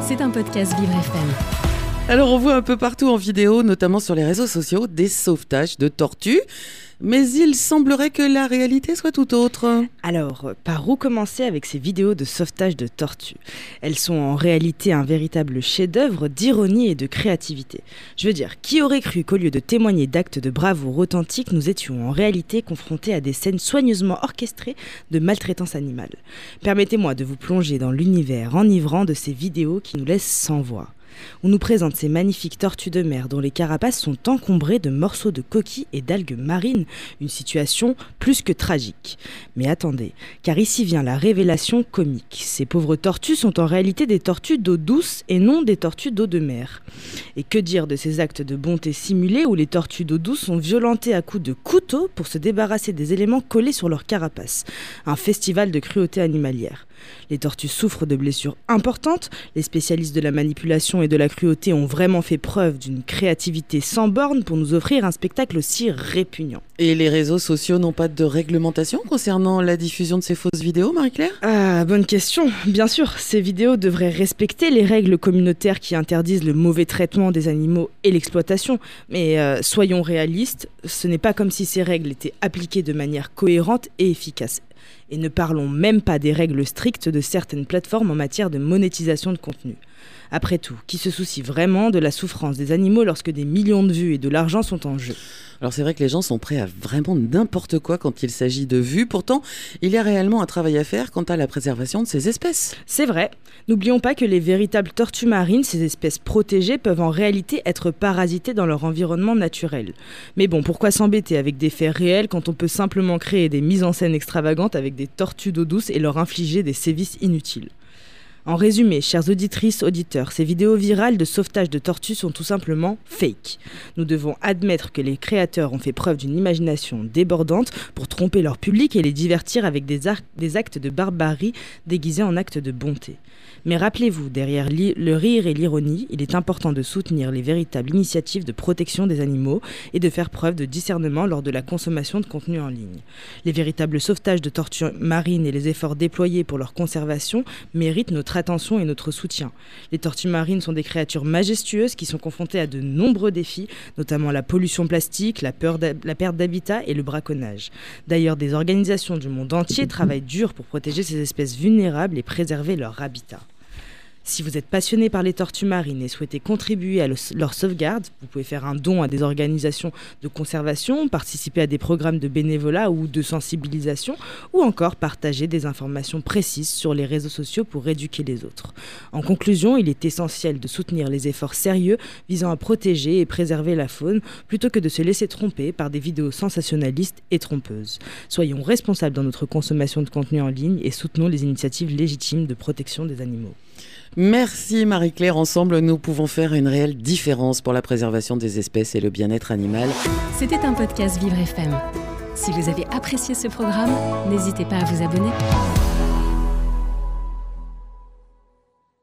C'est un podcast Vivre FM. Alors on voit un peu partout en vidéo, notamment sur les réseaux sociaux, des sauvetages de tortues. Mais il semblerait que la réalité soit tout autre. Alors, par où commencer avec ces vidéos de sauvetage de tortues? Elles sont en réalité un véritable chef-d'œuvre d'ironie et de créativité. Je veux dire, qui aurait cru qu'au lieu de témoigner d'actes de bravoure authentiques, nous étions en réalité confrontés à des scènes soigneusement orchestrées de maltraitance animale? Permettez-moi de vous plonger dans l'univers enivrant de ces vidéos qui nous laissent sans voix. On nous présente ces magnifiques tortues de mer dont les carapaces sont encombrées de morceaux de coquilles et d'algues marines, une situation plus que tragique. Mais attendez, car ici vient la révélation comique. Ces pauvres tortues sont en réalité des tortues d'eau douce et non des tortues d'eau de mer. Et que dire de ces actes de bonté simulés où les tortues d'eau douce sont violentées à coups de couteau pour se débarrasser des éléments collés sur leur carapace Un festival de cruauté animalière. Les tortues souffrent de blessures importantes, les spécialistes de la manipulation et de la cruauté ont vraiment fait preuve d'une créativité sans borne pour nous offrir un spectacle aussi répugnant. Et les réseaux sociaux n'ont pas de réglementation concernant la diffusion de ces fausses vidéos, Marie-Claire? Ah, bonne question. Bien sûr, ces vidéos devraient respecter les règles communautaires qui interdisent le mauvais traitement des animaux et l'exploitation. Mais euh, soyons réalistes, ce n'est pas comme si ces règles étaient appliquées de manière cohérente et efficace. Et ne parlons même pas des règles strictes de certaines plateformes en matière de monétisation de contenu. Après tout, qui se soucie vraiment de la souffrance des animaux lorsque des millions de vues et de l'argent sont en jeu? Alors c'est vrai que les gens sont prêts à vraiment n'importe quoi quand il s'agit de vues, pourtant il y a réellement un travail à faire quant à la préservation de ces espèces. C'est vrai, n'oublions pas que les véritables tortues marines, ces espèces protégées, peuvent en réalité être parasitées dans leur environnement naturel. Mais bon, pourquoi s'embêter avec des faits réels quand on peut simplement créer des mises en scène extravagantes avec des tortues d'eau douce et leur infliger des sévices inutiles en résumé, chères auditrices, auditeurs, ces vidéos virales de sauvetage de tortues sont tout simplement fake. Nous devons admettre que les créateurs ont fait preuve d'une imagination débordante pour tromper leur public et les divertir avec des, actes de barbarie déguisés en actes de bonté. Mais rappelez-vous, derrière le rire et l'ironie, il est important de soutenir les véritables initiatives de protection des animaux et de faire preuve de discernement lors de la consommation de contenu en ligne. Les véritables sauvetages de tortues marines et les efforts déployés pour leur conservation méritent notre attention et notre soutien. Les tortues marines sont des créatures majestueuses qui sont confrontées à de nombreux défis, notamment la pollution plastique, la, perte d'habitat et le braconnage. D'ailleurs, des organisations du monde entier travaillent dur pour protéger ces espèces vulnérables et préserver leur habitat. Si vous êtes passionné par les tortues marines et souhaitez contribuer à leur sauvegarde, vous pouvez faire un don à des organisations de conservation, participer à des programmes de bénévolat ou de sensibilisation, ou encore partager des informations précises sur les réseaux sociaux pour éduquer les autres. En conclusion, il est essentiel de soutenir les efforts sérieux visant à protéger et préserver la faune, plutôt que de se laisser tromper par des vidéos sensationnalistes et trompeuses. Soyons responsables dans notre consommation de contenu en ligne et soutenons les initiatives légitimes de protection des animaux. Merci Marie-Claire. Ensemble, nous pouvons faire une réelle différence pour la préservation des espèces et le bien-être animal. C'était un podcast Vivre FM. Si vous avez apprécié ce programme, n'hésitez pas à vous abonner.